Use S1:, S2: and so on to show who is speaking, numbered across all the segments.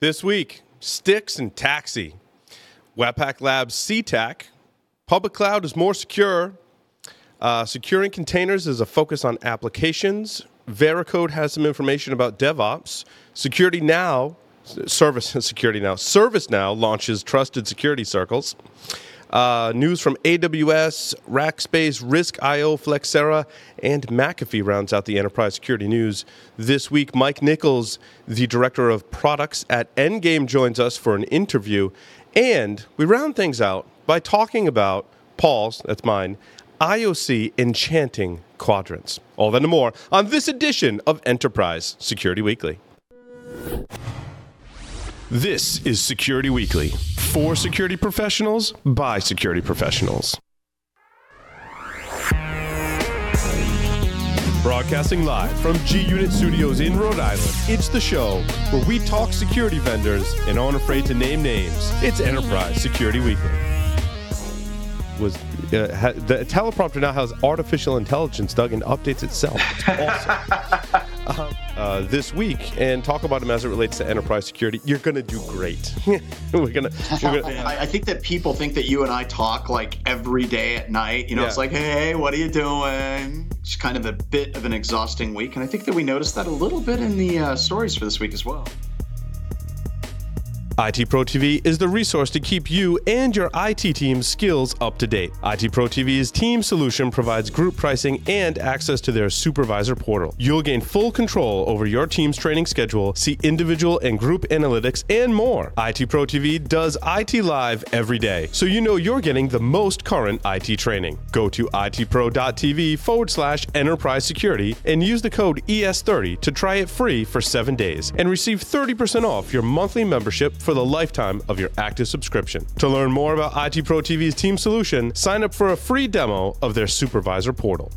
S1: This week, STIX and TAXII. Webpack Labs CTAC. Public cloud is more secure. Uh, securing containers is a focus on applications. Veracode has some information about DevOps. Security Now, Service Security Now, ServiceNow launches trusted security circles. Uh, news from AWS, Rackspace, Risk.io, Flexera, and McAfee rounds out the enterprise security news this week. Mike Nichols, the director of products at Endgame, joins us for an interview. And we round things out by talking about Paul's, that's mine, IOC enchanting quadrants. All that and more on this edition of Enterprise Security Weekly. This is Security Weekly for security professionals by security professionals. Broadcasting live from G Unit Studios in Rhode Island, it's the show where we talk security vendors and aren't afraid to name names. It's Enterprise Security Weekly. Was uh, ha, the teleprompter now has artificial intelligence, Doug, and updates itself. It's awesome. uh, uh, this week and talk about them as it relates to enterprise security. You're going to do great. we're gonna. We're
S2: gonna I, I, think that people think that you and I talk like every day at night. You know, yeah. it's like, hey, what are you doing? It's kind of a bit of an exhausting week, and I think that we noticed that a little bit in the uh, stories for this week as well.
S1: IT Pro TV is the resource to keep you and your IT team's skills up to date. IT Pro TV's team solution provides group pricing and access to their supervisor portal. You'll gain full control over your team's training schedule, see individual and group analytics, and more. IT Pro TV does IT live every day, so you know you're getting the most current IT training. Go to itpro.tv forward slash enterprise security and use the code ES30 to try it free for seven days and receive 30% off your monthly membership for the lifetime of your active subscription. To learn more about IT Pro TV's team solution, sign up for a free demo of their supervisor portal.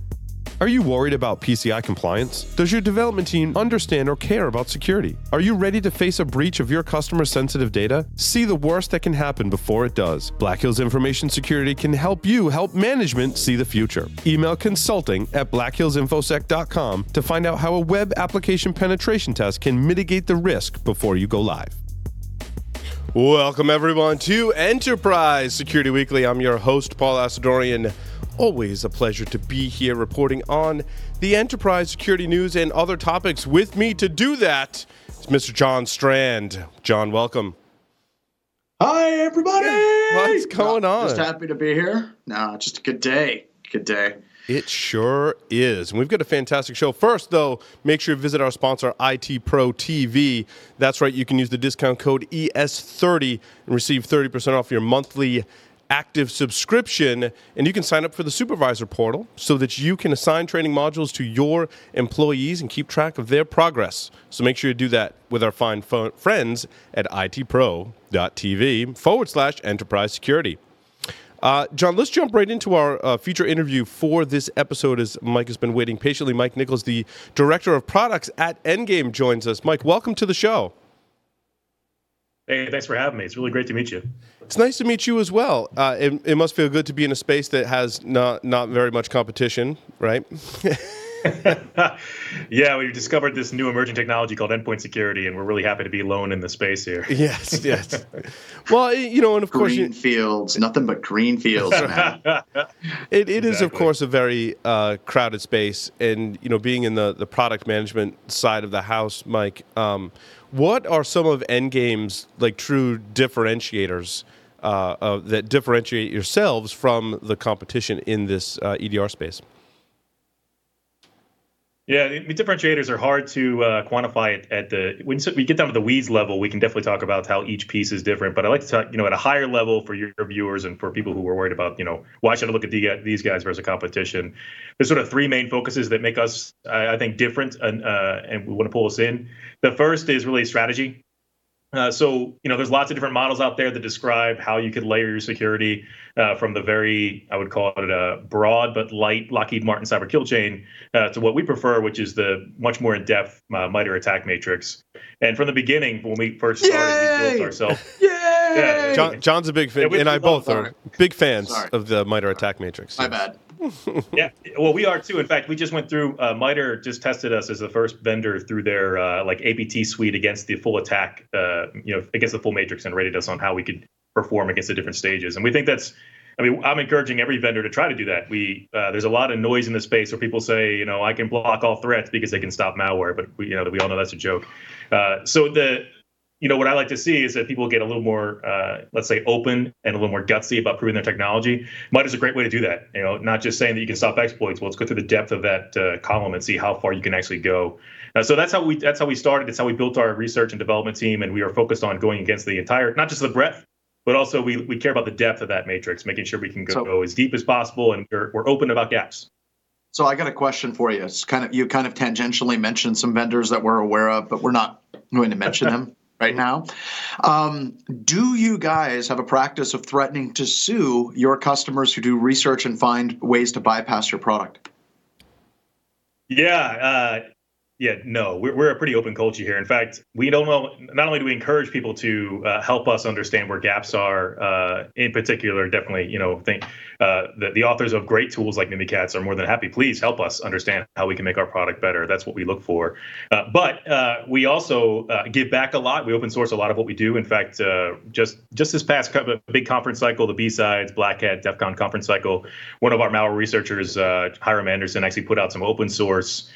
S1: Are you worried about PCI compliance? Does your development team understand or care about security? Are you ready to face a breach of your customer sensitive data? See the worst that can happen before it does. Black Hills Information Security can help you help management see the future. Email consulting at blackhillsinfosec.com to find out how a web application penetration test can mitigate the risk before you go live. Welcome, everyone, to Enterprise Security Weekly. I'm your host, Paul Asadoorian. Always a pleasure to be here reporting on the enterprise security news and other topics. With me to do that is Mr. John Strand. John, welcome.
S2: Hi, everybody.
S1: What's going on?
S2: Just happy to be here. No, just a good day. Good day.
S1: It sure is. And we've got a fantastic show. First, though, make sure you visit our sponsor, IT Pro TV. That's right, you can use the discount code ES30 and receive 30% off your monthly active subscription. And you can sign up for the supervisor portal so that you can assign training modules to your employees and keep track of their progress. So make sure you do that with our fine friends at itpro.tv forward slash enterprise security. Uh, John, let's jump right into our uh, feature interview for this episode as Mike has been waiting patiently. Mike Nichols, the Director of Products at Endgame, joins us. Mike, welcome to the show.
S3: Hey, thanks for having me. It's really great to meet you.
S1: It's nice to meet you as well. Uh, it, it must feel good to be in a space that has not, not very much competition, right?
S3: yeah, we discovered this new emerging technology called endpoint security, and we're really happy to be alone in the space here.
S1: yes, yes. Well, you know, and of course,
S2: green fields, nothing but green fields, man.
S1: it it exactly. is, of course, a very uh, crowded space, and you know, being in the the product management side of the house, Mike. Um, what are some of Endgame's like true differentiators? Uh, uh, that differentiate yourselves from the competition in this uh, EDR space?
S3: Yeah, the differentiators are hard to uh, quantify at, at the when we get down to the weeds level. We can definitely talk about how each piece is different. But I like to talk, you know, at a higher level for your viewers and for people who are worried about, you know, why should I look at the, these guys versus a competition? There's sort of three main focuses that make us, I, I think, different, and uh, and we want to pull us in. The first is really strategy. Uh, so you know, there's lots of different models out there that describe how you could layer your security uh, from the very, I would call it a broad but light Lockheed Martin cyber kill chain uh, to what we prefer, which is the much more in-depth uh, MITRE ATT&CK matrix. And from the beginning, when we first started, Yay! we built ourselves.
S2: Yay! Yeah,
S1: John, John's a big fan, yeah, and I both are big fans sorry. of the MITRE ATT&CK matrix.
S2: My bad.
S3: Yeah, well, we are too. In fact, we just went through. Uh, MITRE just tested us as the first vendor through their uh, like APT suite against the full attack, uh, you know, against the full matrix, and rated us on how we could perform against the different stages. And we think that's. I mean, I'm encouraging every vendor to try to do that. We uh, there's a lot of noise in the space where people say, you know, I can block all threats because they can stop malware, but we, you know, we all know that's a joke. Uh, so the you know, what I like to see is that people get a little more, uh, let's say, open and a little more gutsy about proving their technology. MITRE is a great way to do that. You know, not just saying that you can stop exploits. Well, let's go through the depth of that uh, column and see how far you can actually go. Uh, so that's how we that's how we started. It's how we built our research and development team, and we are focused on going against the entire, not just the breadth, but also we we care about the depth of that matrix, making sure we can go, so, go as deep as possible, and we're, we're open about gaps.
S2: So I got a question for you. It's kind of you kind of tangentially mentioned some vendors that we're aware of, but we're not going to mention them right now. Um, do you guys have a practice of threatening to sue your customers who do research and find ways to bypass your product?
S3: Yeah, uh, yeah, no, we're, we're a pretty open culture here. In fact, we don't know. Not only do we encourage people to uh, help us understand where gaps are, uh, in particular, definitely, you know, think uh, the, the authors of great tools like Mimikatz are more than happy. Please help us understand how we can make our product better. That's what we look for. Uh, but uh, we also uh, give back a lot. We open source a lot of what we do. In fact, just just this past big conference cycle, the B-Sides, Black Hat, DEF CON conference cycle, one of our malware researchers, Hyrum Anderson, actually put out some open source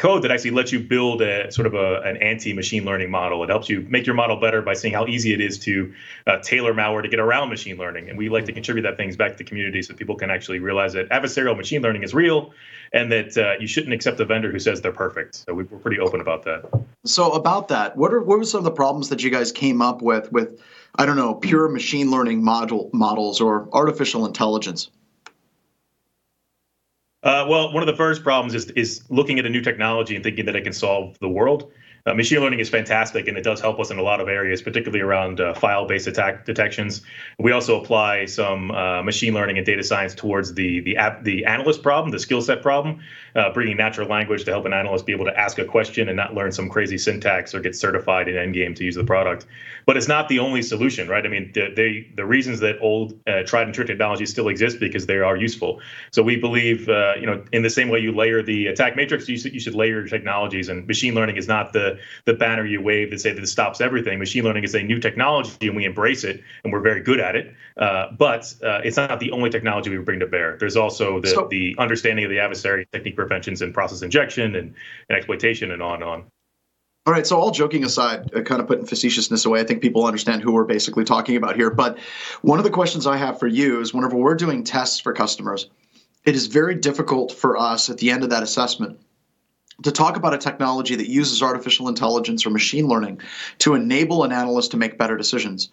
S3: code that actually lets you build a sort of a, an anti-machine learning model. It helps you make your model better by seeing how easy it is to uh, tailor malware to get around machine learning. And we like to contribute that things back to the community so people can actually realize that adversarial machine learning is real and that uh, you shouldn't accept a vendor who says they're perfect. So we, are pretty open about that.
S2: So about that, what are what were some of the problems that you guys came up with with I don't know pure machine learning model models or artificial intelligence?
S3: Uh, well, one of the first problems is is looking at a new technology and thinking that it can solve the world. Uh, machine learning is fantastic and it does help us in a lot of areas, particularly around uh, file based attack detections. We also apply some uh, machine learning and data science towards the the, app, the analyst problem, the skill set problem, uh, bringing natural language to help an analyst be able to ask a question and not learn some crazy syntax or get certified in Endgame to use the product. But it's not the only solution, right? I mean, the, they, the reasons that old uh, tried and true technologies still exist because they are useful. So we believe, uh, you know, in the same way you layer the attack matrix, you should, you should layer your technologies. And machine learning is not the the banner you wave that say that this stops everything. Machine learning is a new technology, and we embrace it, and we're very good at it. Uh, but uh, it's not the only technology we bring to bear. There's also the, so, the understanding of the adversary, technique preventions, and process injection, and, and exploitation, and on and on.
S2: All right, so all joking aside, uh, kind of putting facetiousness away, I think people understand who we're basically talking about here. But one of the questions I have for you is whenever we're doing tests for customers, it is very difficult for us at the end of that assessment to talk about a technology that uses artificial intelligence or machine learning to enable an analyst to make better decisions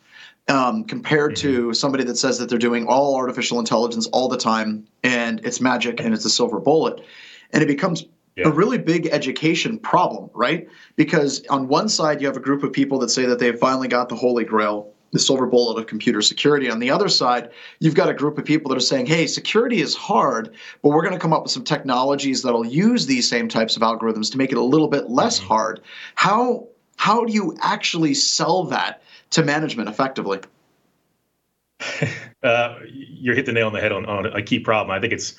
S2: um, compared mm-hmm. to somebody that says that they're doing all artificial intelligence all the time and it's magic and it's a silver bullet. And it becomes yeah. a really big education problem, right? Because on one side, you have a group of people that say that they've finally got the holy grail the silver bullet of computer security. On the other side, you've got a group of people that are saying, hey, security is hard, but we're going to come up with some technologies that'll use these same types of algorithms to make it a little bit less mm-hmm. hard. How how do you actually sell that to management effectively?
S3: Uh, you're hit the nail on the head on, on a key problem. I think it's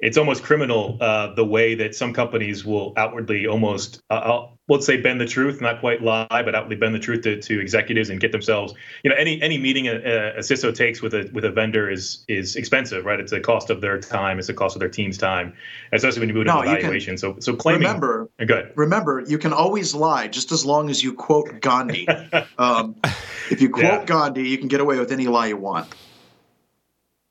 S3: it's almost criminal uh, the way that some companies will outwardly almost uh, let's say bend the truth not quite lie but outwardly bend the truth to, to executives and get themselves you know any any meeting a, a CISO takes with a with a vendor is is expensive right? It's a cost of their time it's a cost of their team's time especially when you move no, to evaluation. Can, so so claiming
S2: remember uh, good remember you can always lie just as long as you quote Gandhi. Um, if you quote yeah. Gandhi you can get away with any lie you want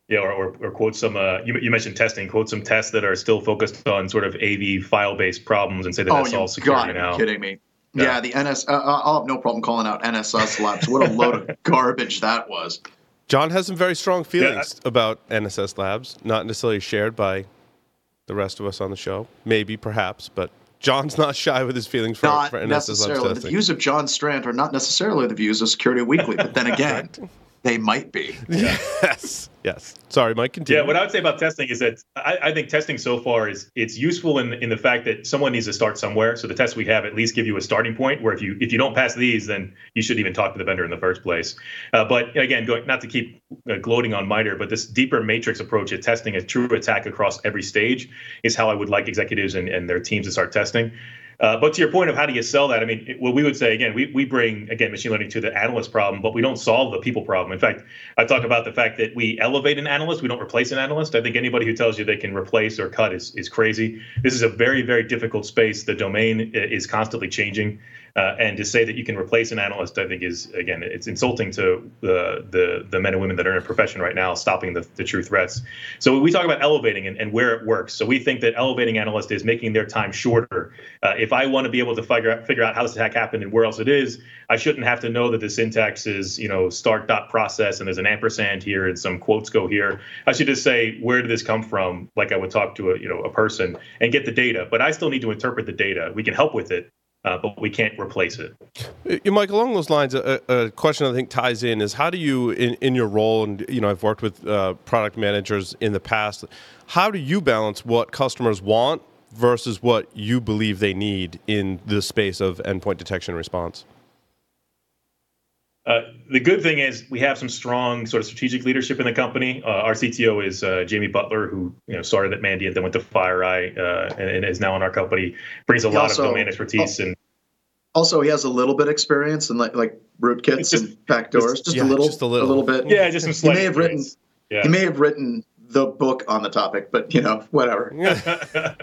S3: yeah, or, or, or, quote some. Uh, you, you mentioned testing. Quote some tests that are still focused on sort of AV file-based problems, and say that oh, that's all security
S2: God, now. Are kidding me? Yeah, yeah the NS. Uh, uh, I'll have no problem calling out NSS Labs. What a load of garbage that was.
S1: John has some very strong feelings yeah, I, about NSS Labs, not necessarily shared by the rest of us on the show. Maybe, perhaps, but John's not shy with his feelings for,
S2: not
S1: for NSS
S2: necessarily.
S1: Labs
S2: The views of John Strand are not necessarily the views of Security Weekly, but then again. They might be.
S1: Yes. Yes. Sorry, Mike. Continue.
S3: Yeah. What I would say about testing is that I, I, think testing so far is it's useful in in the fact that someone needs to start somewhere. So the tests we have at least give you a starting point where if you if you don't pass these, then you shouldn't even talk to the vendor in the first place. Uh, but again, going not to keep uh, gloating on MITRE, but this deeper matrix approach at testing a true attack across every stage is how I would like executives and, and their teams to start testing. Uh, but to your point of how do you sell that, I mean, what we would say again, we, we bring again machine learning to the analyst problem, but we don't solve the people problem. In fact, I talk about the fact that we elevate an analyst, we don't replace an analyst. I think anybody who tells you they can replace or cut is is crazy. This is a very very difficult space. The domain is constantly changing. Uh, and to say that you can replace an analyst, I think is again, it's insulting to the the, the men and women that are in a profession right now, stopping the, the true threats. So we talk about elevating and, and where it works. So we think that elevating analyst is making their time shorter. Uh, if I want to be able to figure out figure out how this attack happened and where else it is, I shouldn't have to know that the syntax is you know start dot process and there's an ampersand here and some quotes go here. I should just say where did this come from, like I would talk to a you know a person and get the data. But I still need to interpret the data. We can help with it, uh, but we can't replace it.
S1: Mike, along those lines, a, a, question I think ties in is how do you, in, in your role, and you know, I've worked with uh, product managers in the past, how do you balance what customers want versus what you believe they need in the space of endpoint detection and response?
S3: Uh, the good thing is we have some strong sort of strategic leadership in the company. Uh, our CTO is uh, Jamie Butler, who you know started at Mandiant, then went to FireEye, uh, and, and, is now in our company. Brings a he lot also, of domain expertise and.
S2: Also, he has a little bit experience in like like rootkits just, and backdoors, just, just yeah, a little, just a little, a little bit.
S3: Yeah, just some.
S2: He may have written. Yeah. He may have written the book on the topic, but you know, whatever.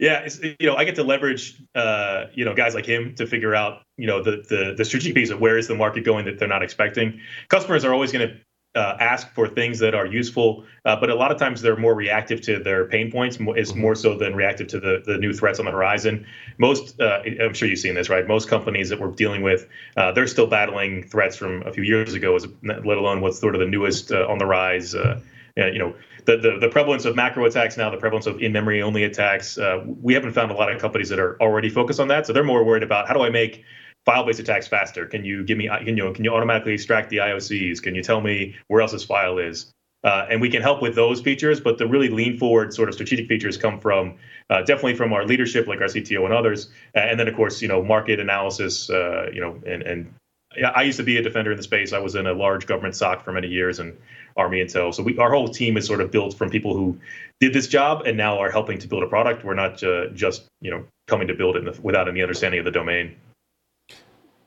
S3: Yeah, you know, I get to leverage, uh, you know, guys like him to figure out, you know, the the the strategic piece of where is the market going that they're not expecting. Customers are always going to uh, ask for things that are useful, uh, but a lot of times they're more reactive to their pain points, is mm-hmm. more so than reactive to the, the new threats on the horizon. Most, uh, I'm sure you've seen this, right? Most companies that we're dealing with, uh, they're still battling threats from a few years ago, as let alone what's sort of the newest uh, on the rise. Uh, you know, the, the, the prevalence of macro attacks now, the prevalence of in-memory only attacks. Uh, we haven't found a lot of companies that are already focused on that, so they're more worried about how do I make file-based attacks faster? Can you give me, can you, can you automatically extract the IOCs? Can you tell me where else this file is? Uh, and we can help with those features, but the really lean forward sort of strategic features come from uh, definitely from our leadership, like our CTO and others, and then of course you know market analysis, uh, you know, and and I used to be a defender in the space. I was in a large government SOC for many years, and Army Intel. So we, our whole team is sort of built from people who did this job and now are helping to build a product. We're not uh, just you know coming to build it without any understanding of the domain.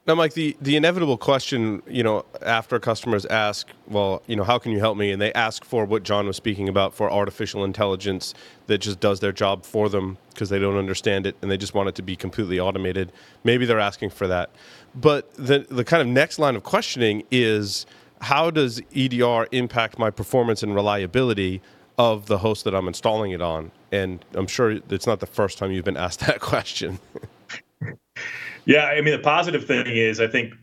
S1: Now, Mike, the, the inevitable question, you know, after customers ask, well, you know, how can you help me? And they ask for what John was speaking about for artificial intelligence that just does their job for them because they don't understand it and they just want it to be completely automated. Maybe they're asking for that. But the, the kind of next line of questioning is, how does EDR impact my performance and reliability of the host that I'm installing it on? And I'm sure it's not the first time you've been asked that question.
S3: yeah, I mean, the positive thing is, I think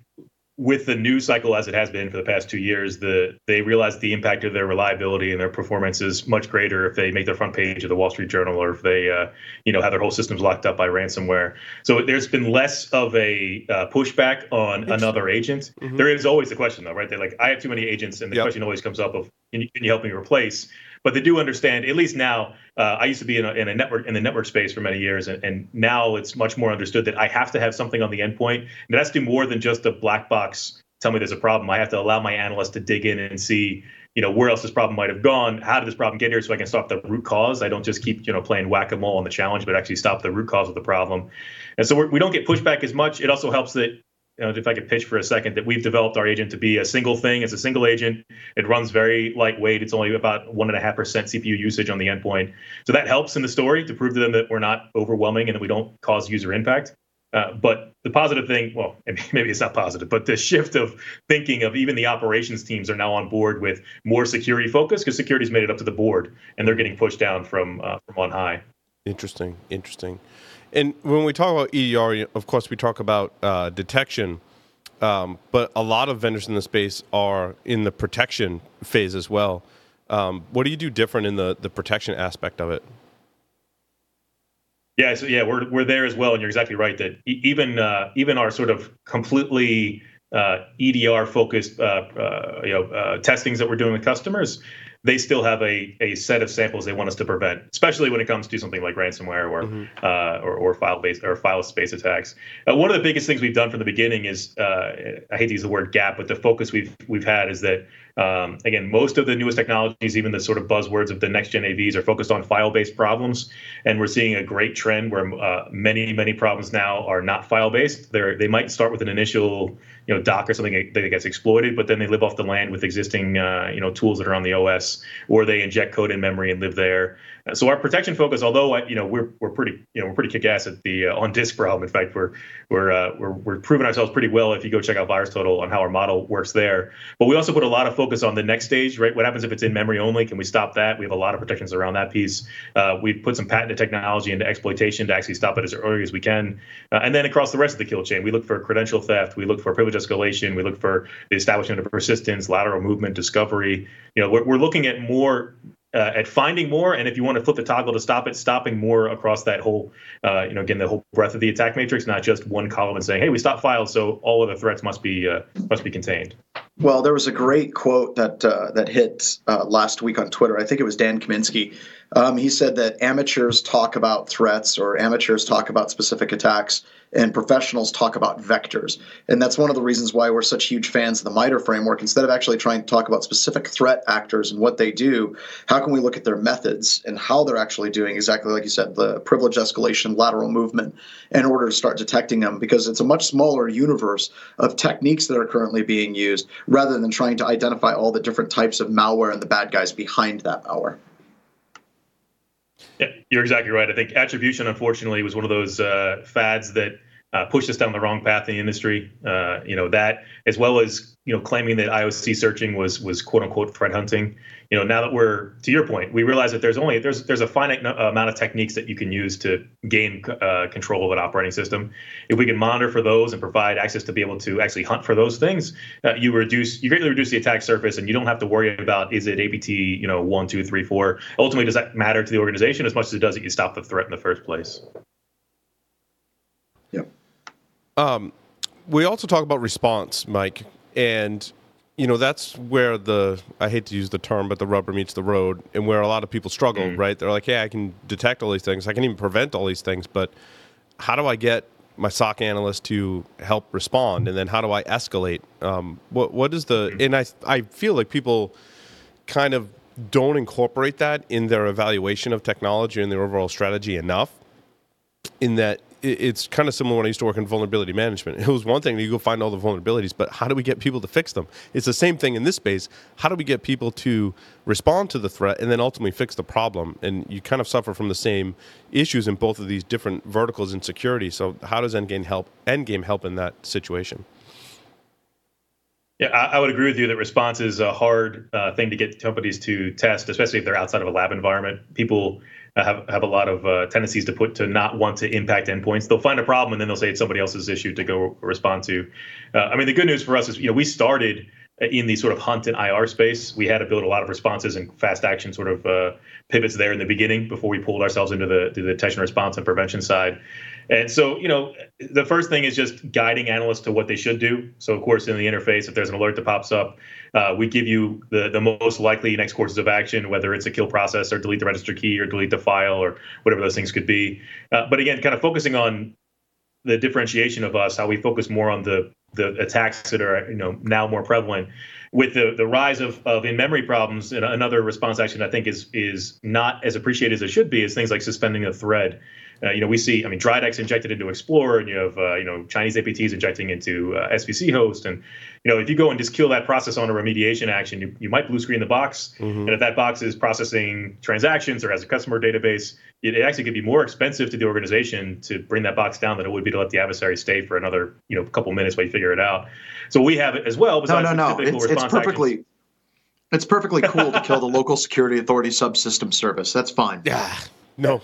S3: with the news cycle as it has been for the past two years, the they realize the impact of their reliability and their performance is much greater if they make their front page of the Wall Street Journal or if they, uh, you know, have their whole systems locked up by ransomware. So there's been less of a uh, pushback on another agent. Mm-hmm. There is always the question though, right? They're like, I have too many agents, and the yep. question always comes up of, can you, can you help me replace? but they do understand. At least now, uh, I used to be in a, in a, network in the network space for many years, and, and, now it's much more understood that I have to have something on the endpoint. And that's to do more than just a black box. Tell me there's a problem. I have to allow my analyst to dig in and see, you know, where else this problem might have gone. How did this problem get here? So I can stop the root cause. I don't just keep, you know, playing whack a mole on the challenge, but actually stop the root cause of the problem. And so we're, we do not get pushback as much. It also helps that you know, if I could pitch for a second, that we've developed our agent to be a single thing. It's a single agent. It runs very lightweight. It's only about one and a half percent CPU usage on the endpoint. So that helps in the story to prove to them that we're not overwhelming and that we don't cause user impact. Uh, but the positive thing, well, maybe it's not positive, but the shift of thinking of even the operations teams are now on board with more security focus because security's made it up to the board and they're getting pushed down from uh, from on high.
S1: Interesting, interesting. And when we talk about EDR, of course, we talk about uh, detection, um, but a lot of vendors in the space are in the protection phase as well. Um, what do you do different in the, the protection aspect of it?
S3: Yeah, so yeah, we're we're there as well, and you're exactly right that even uh, even our sort of completely uh, EDR focused uh, uh, you know uh, testings that we're doing with customers, they still have a, a set of samples they want us to prevent, especially when it comes to something like ransomware or mm-hmm. uh, or, or, file based or file space attacks. Uh, one of the biggest things we've done from the beginning is uh, I hate to use the word gap, but the focus we've we've had is that um, again, most of the newest technologies, even the sort of buzzwords of the next gen AVs, are focused on file based problems, and we're seeing a great trend where uh, many many problems now are not file based. They might start with an initial you know doc or something that gets exploited, but then they live off the land with existing uh, you know tools that are on the OS, or they inject code in memory and live there. So our protection focus, although you know we're we're pretty you know we're pretty kick ass at the uh, on disk problem. In fact, we're we're, uh, we're we're proving ourselves pretty well if you go check out VirusTotal on how our model works there. But we also put a lot of focus on the next stage, right? What happens if it's in memory only? Can we stop that? We have a lot of protections around that piece. Uh, we've put some patented technology into exploitation to actually stop it as early as we can. Uh, and then across the rest of the kill chain, we look for credential theft, we look for privilege escalation, we look for the establishment of persistence, lateral movement, discovery. You know, we're, we're looking at more uh, at finding more, and if you want to flip the toggle to stop it, stopping more across that whole, uh, you know, again the whole breadth of the attack matrix, not just one column and saying, "Hey, we stopped files, so all of the threats must be uh, must be contained."
S2: Well, there was a great quote that uh, that hit uh, last week on Twitter. I think it was Dan Kaminsky. Um, he said that amateurs talk about threats or amateurs talk about specific attacks and professionals talk about vectors. And that's one of the reasons why we're such huge fans of the MITRE framework. Instead of actually trying to talk about specific threat actors and what they do, how can we look at their methods and how they're actually doing exactly like you said, the privilege escalation, lateral movement, in order to start detecting them? Because it's a much smaller universe of techniques that are currently being used rather than trying to identify all the different types of malware and the bad guys behind that malware.
S3: Yeah, you're exactly right. I think attribution, unfortunately, was one of those uh, fads that uh, pushed us down the wrong path in the industry. Uh, you know that, as well as you know claiming that IOC searching was was quote unquote threat hunting. You know now that we're to your point, we realize that there's only there's there's a finite no, amount of techniques that you can use to gain uh, control of an operating system. If we can monitor for those and provide access to be able to actually hunt for those things, uh, you reduce you greatly reduce the attack surface, and you don't have to worry about is it APT you know one two three four. Ultimately, does that matter to the organization as much as it does that you stop the threat in the first place?
S1: Um, we also talk about response, Mike, and you know that's where the I hate to use the term, but the rubber meets the road, and where a lot of people struggle. Mm. Right? They're like, "Yeah, I can detect all these things. I can even prevent all these things, but how do I get my SOC analyst to help respond, and then how do I escalate? Um, what what is the? Mm. And I I feel like people kind of don't incorporate that in their evaluation of technology and their overall strategy enough. In that it's kind of similar when I used to work in vulnerability management. It was one thing to go find all the vulnerabilities, but how do we get people to fix them? It's the same thing in this space. How do we get people to respond to the threat and then ultimately fix the problem? And you kind of suffer from the same issues in both of these different verticals in security. So how does Endgame help? Endgame help in that situation?
S3: Yeah, I, I, would agree with you that response is a hard uh, thing to get companies to test, especially if they're outside of a lab environment. People have have a lot of uh, tendencies to put to not want to impact endpoints. They'll find a problem and then they'll say it's somebody else's issue to go respond to. Uh, I mean, the good news for us is you know we started in the sort of hunt and IR space. We had to build a lot of responses and fast action sort of uh, pivots there in the beginning before we pulled ourselves into the, the detection response and prevention side. And so, you know, the first thing is just guiding analysts to what they should do. So, of course, in the interface, if there's an alert that pops up, uh, we give you the, the most likely next courses of action, whether it's a kill process or delete the register key or delete the file or whatever those things could be. Uh, but again, kind of focusing on the differentiation of us, how we focus more on the the attacks that are you know now more prevalent with the, the rise of, of in-memory problems, and another response action I think is is not as appreciated as it should be is things like suspending a thread. Uh, you know, we see, I mean, Dridex injected into Explorer, and you have, uh, you know, Chinese APTs injecting into uh, svchost, and you know, if you go and just kill that process on a remediation action, you, you might blue screen the box, mm-hmm. and if that box is processing transactions or has a customer database, it, it actually could be more expensive to the organization to bring that box down than it would be to let the adversary stay for another, you know, couple minutes while you figure it out. So we have it as well.
S2: No, no, no. It's, it's perfectly. Actions. It's perfectly cool to kill the local security authority subsystem service. That's fine.
S1: Yeah. No,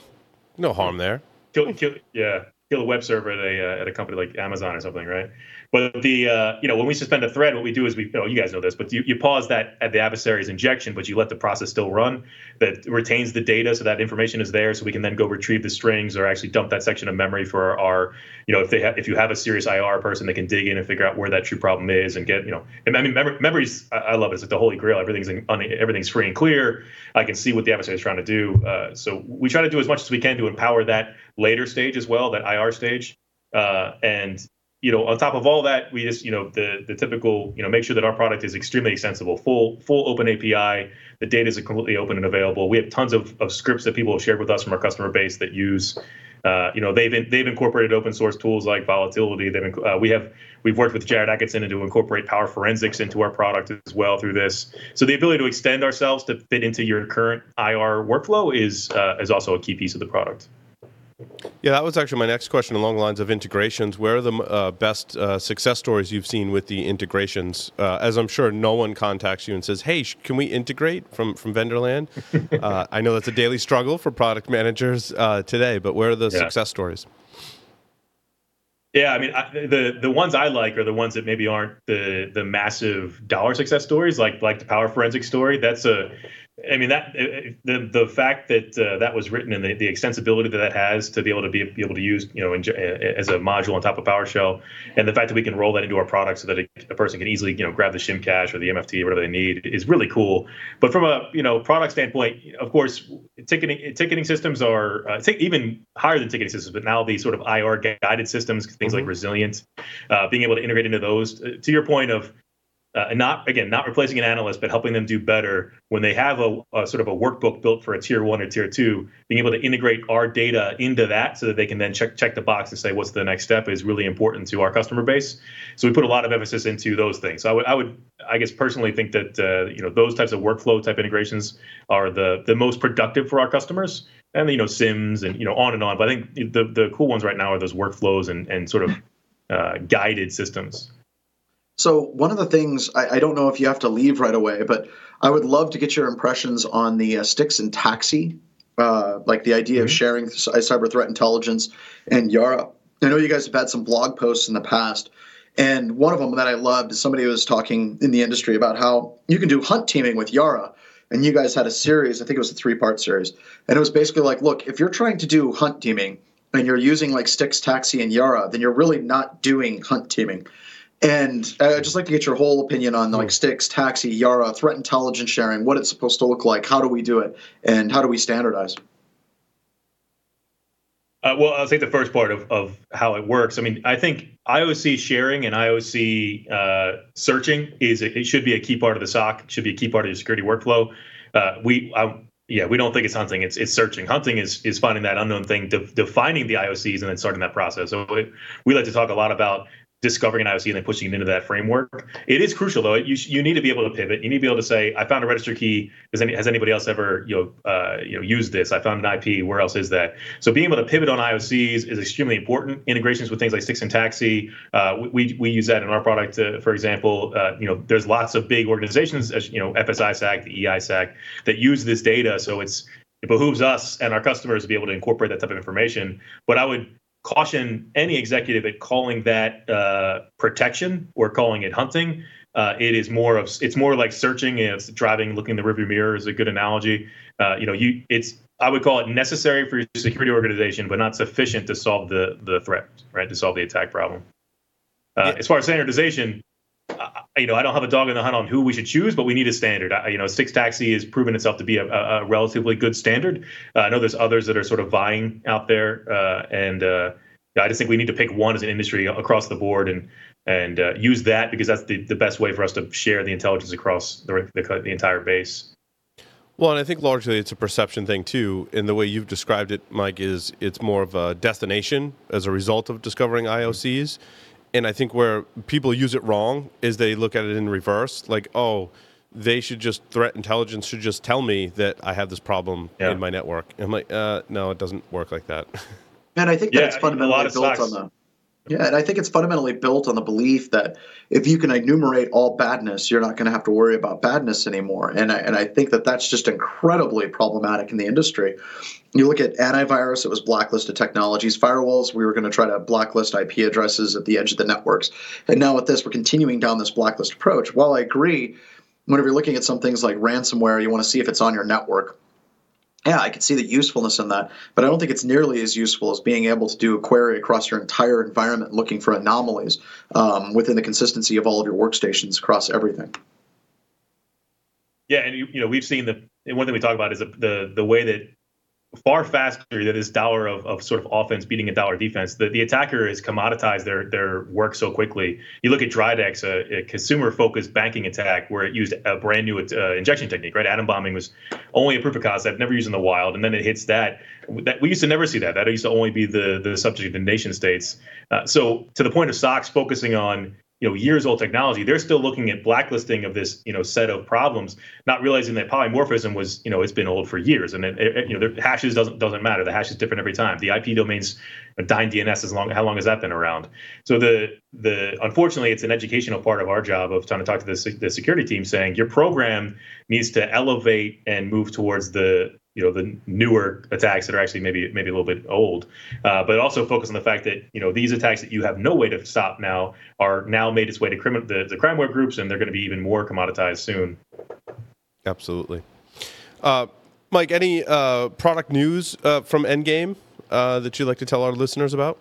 S1: no harm there.
S3: Kill, kill, yeah. kill a web server at a uh, at a company like Amazon or something, right? But the uh, you know when we suspend a thread, what we do is we you, know, you guys know this, but you, you pause that at the adversary's injection, but you let the process still run. That retains the data, so that information is there, so we can then go retrieve the strings or actually dump that section of memory for our, our you know if they have if you have a serious IR person, they can dig in and figure out where that true problem is and get you know. And I mean mem- memories, I, I, love it. It's like the holy grail. Everything's in, everything's free and clear. I can see what the adversary is trying to do. Uh, so we try to do as much as we can to empower that later stage as well, that IR stage. Uh, and you know, on top of all that, we just, you know, the the typical, you know, make sure that our product is extremely extensible, full full open API. The data is completely open and available. We have tons of, of scripts that people have shared with us from our customer base that use, uh, you know, they've in, they've incorporated open source tools like volatility. They've uh, we have we've worked with Jared Atkinson to incorporate PowerForensics into our product as well through this. So the ability to extend ourselves to fit into your current IR workflow is uh, is also a key piece of the product.
S1: Yeah, that was actually my next question along the lines of integrations. Where are the uh, best uh, success stories you've seen with the integrations? Uh, as I'm sure no one contacts you and says, "Hey, sh- can we integrate from from Vendorland?" Uh, I know that's a daily struggle for product managers uh, today, but where are the yeah. success stories?
S3: Yeah, I mean, I, the the ones I like are the ones that maybe aren't the the massive dollar success stories, like like the power forensic story. That's a I mean that uh, uh, the the fact that uh, that was written and the, the extensibility that that has to be able to be, be able to use you know in, uh, as a module on top of PowerShell, and the fact that we can roll that into our product so that a, a person can easily you know grab the shim cache or the MFT or whatever they need is really cool. But from a you know product standpoint, of course, ticketing ticketing systems are uh, even higher than ticketing systems, but now these sort of IR guided systems, things mm-hmm. like Resilient, uh, being able to integrate into those. To your point of uh, and not again not replacing an analyst but helping them do better when they have a, a, sort of a workbook built for a tier one or tier two being able to integrate our data into that so that they can then check check the box and say what's the next step is really important to our customer base. So we put a lot of emphasis into those things. So i would i would i guess personally think that uh, you know those types of workflow type integrations are the the most productive for our customers and you know SIEMs and you know on and on. But i think the the cool ones right now are those workflows and and sort of uh, guided systems
S2: so one of the things I, I, don't know if you have to leave right away, but I would love to get your impressions on the uh, STIX and TAXII, uh, like the idea mm-hmm. of sharing cyber threat intelligence and Yara. I know you guys have had some blog posts in the past, and one of them that I loved is somebody was talking in the industry about how you can do hunt teaming with Yara. And you guys had a series, I think it was a three part series. And it was basically like, look, if you're trying to do hunt teaming and you're using like STIX, TAXII, and Yara, then you're really not doing hunt teaming. And I'd just like to get your whole opinion on like hmm. STIX, TAXII, Yara, threat intelligence sharing, what it's supposed to look like, how do we do it, and how do we standardize?
S3: Uh, well, I'll take the first part of, of how it works. I mean, I think IOC sharing and IOC uh, searching is a, it should be a key part of the SOC. It should be a key part of your security workflow. Uh, we, I, yeah, we don't think it's hunting. It's it's searching. Hunting is is finding that unknown thing, de- defining the IOCs, and then starting that process. So it, we like to talk a lot about discovering an IOC and then pushing it into that framework. It is crucial though. You you need to be able to pivot. You need to be able to say, I found a register key. Has any has anybody else ever you know uh, you know used this? I found an IP. Where else is that? So being able to pivot on IOCs is extremely important. Integrations with things like STIX and TAXII, Uh, we we use that in our product. Uh, for example, uh, you know there's lots of big organizations, as you know FS-ISAC, the EISAC, that use this data. So it's it behooves us and our customers to be able to incorporate that type of information. But I would caution any executive at calling that uh, protection or calling it hunting. Uh, it is more of it's more like searching. It's driving, looking in the rearview mirror is a good analogy. Uh, you know, you it's I would call it necessary for your security organization, but not sufficient to solve the the threat, right? To solve the attack problem. Uh, yeah. As far as standardization, you know, I don't have a dog in the hunt on who we should choose, but we need a standard. I, you know, STIX TAXII has proven itself to be a, a relatively good standard. Uh, I know there's others that are sort of vying out there, uh, and uh, I just think we need to pick one as an industry across the board and and uh, use that because that's the, the best way for us to share the intelligence across the, the, the entire base.
S1: Well, and I think largely it's a perception thing too. In the way you've described it, Mike, is it's more of a destination as a result of discovering IOCs. Mm-hmm and I think where people use it wrong is they look at it in reverse, like, oh, they should just threat intelligence should just tell me that I have this problem yeah. in my network. And I'm like, uh, no, it doesn't work like that.
S2: And I think that yeah, it's fundamentally built on the Yeah, and I think it's fundamentally built on the belief that if you can enumerate all badness, you're not going to have to worry about badness anymore. And I, and I think that that's just incredibly problematic in the industry. You look at antivirus, it was blacklisted technologies. Firewalls, we were going to try to blacklist IP addresses at the edge of the networks. And now with this, we're continuing down this blacklist approach. While I agree, whenever you're looking at some things like ransomware, you want to see if it's on your network yeah, I can see the usefulness in that, but I don't think it's nearly as useful as being able to do a query across your entire environment looking for anomalies um, within the consistency of all of your workstations across everything.
S3: Yeah, and you, you know we've seen the one thing we talk about is the the, the way that far faster than this dollar of, of sort of offense beating a dollar defense. The, the attacker has commoditized their their work so quickly. You look at Dridex, a, a consumer focused banking attack where it used a brand new uh, injection technique, right? AtomBombing was only a proof of concept, never used in the wild, and then it hits that. That we used to never see that. That used to only be the the subject of the nation states. Uh, so to the point of SOCs focusing on you know years old technology they're still looking at blacklisting of this you know set of problems not realizing that polymorphism was you know it's been old for years. And it, it, you know the hashes doesn't doesn't matter. The hash is different every time. The ip domains dying dns as long how long has that been around? So the the unfortunately it's an educational part of our job of trying to talk to the, the security team saying your program needs to elevate and move towards the you know the newer attacks that are actually maybe maybe a little bit old, uh, but also focus on the fact that you know these attacks that you have no way to stop now are now made its way to criminal the, the crimeware groups, and they're going to be even more commoditized soon.
S1: Absolutely, uh, Mike. Any uh, product news uh, from Endgame uh, that you'd like to tell our listeners about?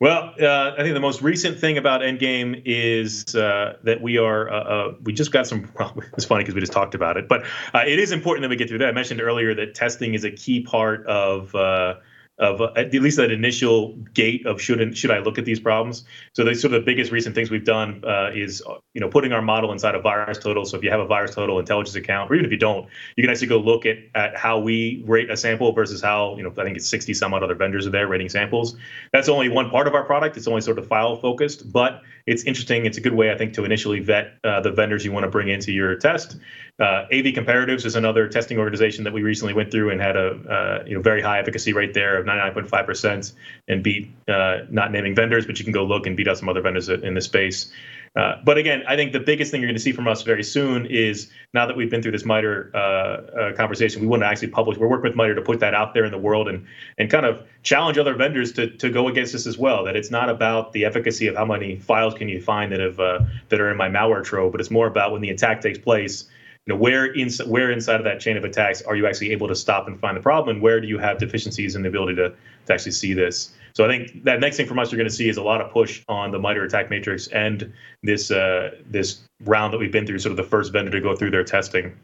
S3: Well, uh, I think the most recent thing about Endgame is uh, that we are uh, uh we just got some. Well, it's funny because we just talked about it, but uh, it is important that we get through that. I mentioned earlier that testing is a key part of uh, of uh, at least that initial gate of should should I look at these problems. So the sort of the biggest recent things we've done uh, is you know putting our model inside a VirusTotal. So if you have a VirusTotal intelligence account, or even if you don't, you can actually go look at at how we rate a sample versus how you know I think it's 60 some odd other vendors are there rating samples. That's only one part of our product. It's only sort of file focused, but it's interesting. It's a good way I think to initially vet uh, the vendors you want to bring into your test. Uh, AV Comparatives is another testing organization that we recently went through and had a uh, you know very high efficacy rate there of 99.5% and beat uh, not naming vendors, but you can go look and beat out some other vendors in the space. Uh, but again, I think the biggest thing you're going to see from us very soon is now that we've been through this MITRE uh, uh, conversation, we want to actually publish. We're working with MITRE to put that out there in the world and and kind of challenge other vendors to to go against this as well. That it's not about the efficacy of how many files can you find that have that are in my malware trove, but it's more about when the attack takes place you know where in where inside of that chain of attacks are you actually able to stop and find the problem and where do you have deficiencies in the ability to, to actually see this? So i think that next thing from us you're going to see is a lot of push on the MITRE ATT&CK matrix and this uh, this round that we've been through sort of the first vendor to go through their testing.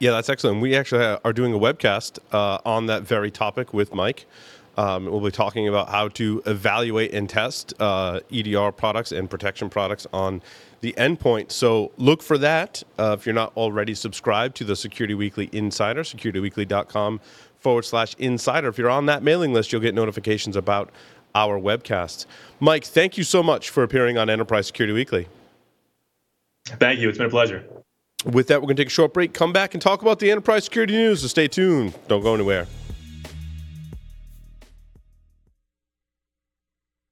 S1: Yeah that's excellent. We actually are doing a webcast uh, on that very topic with mike um, we'll be talking about how to evaluate and test uh, EDR products and protection products on the endpoint. So look for that uh, if you're not already subscribed to the Security Weekly Insider, securityweekly.com forward slash insider. If you're on that mailing list, you'll get notifications about our webcasts. Mike, thank you so much for appearing on Enterprise Security Weekly.
S3: Thank you. It's been a pleasure.
S1: With that, we're going to take a short break, come back, and talk about the enterprise security news. So stay tuned. Don't go anywhere.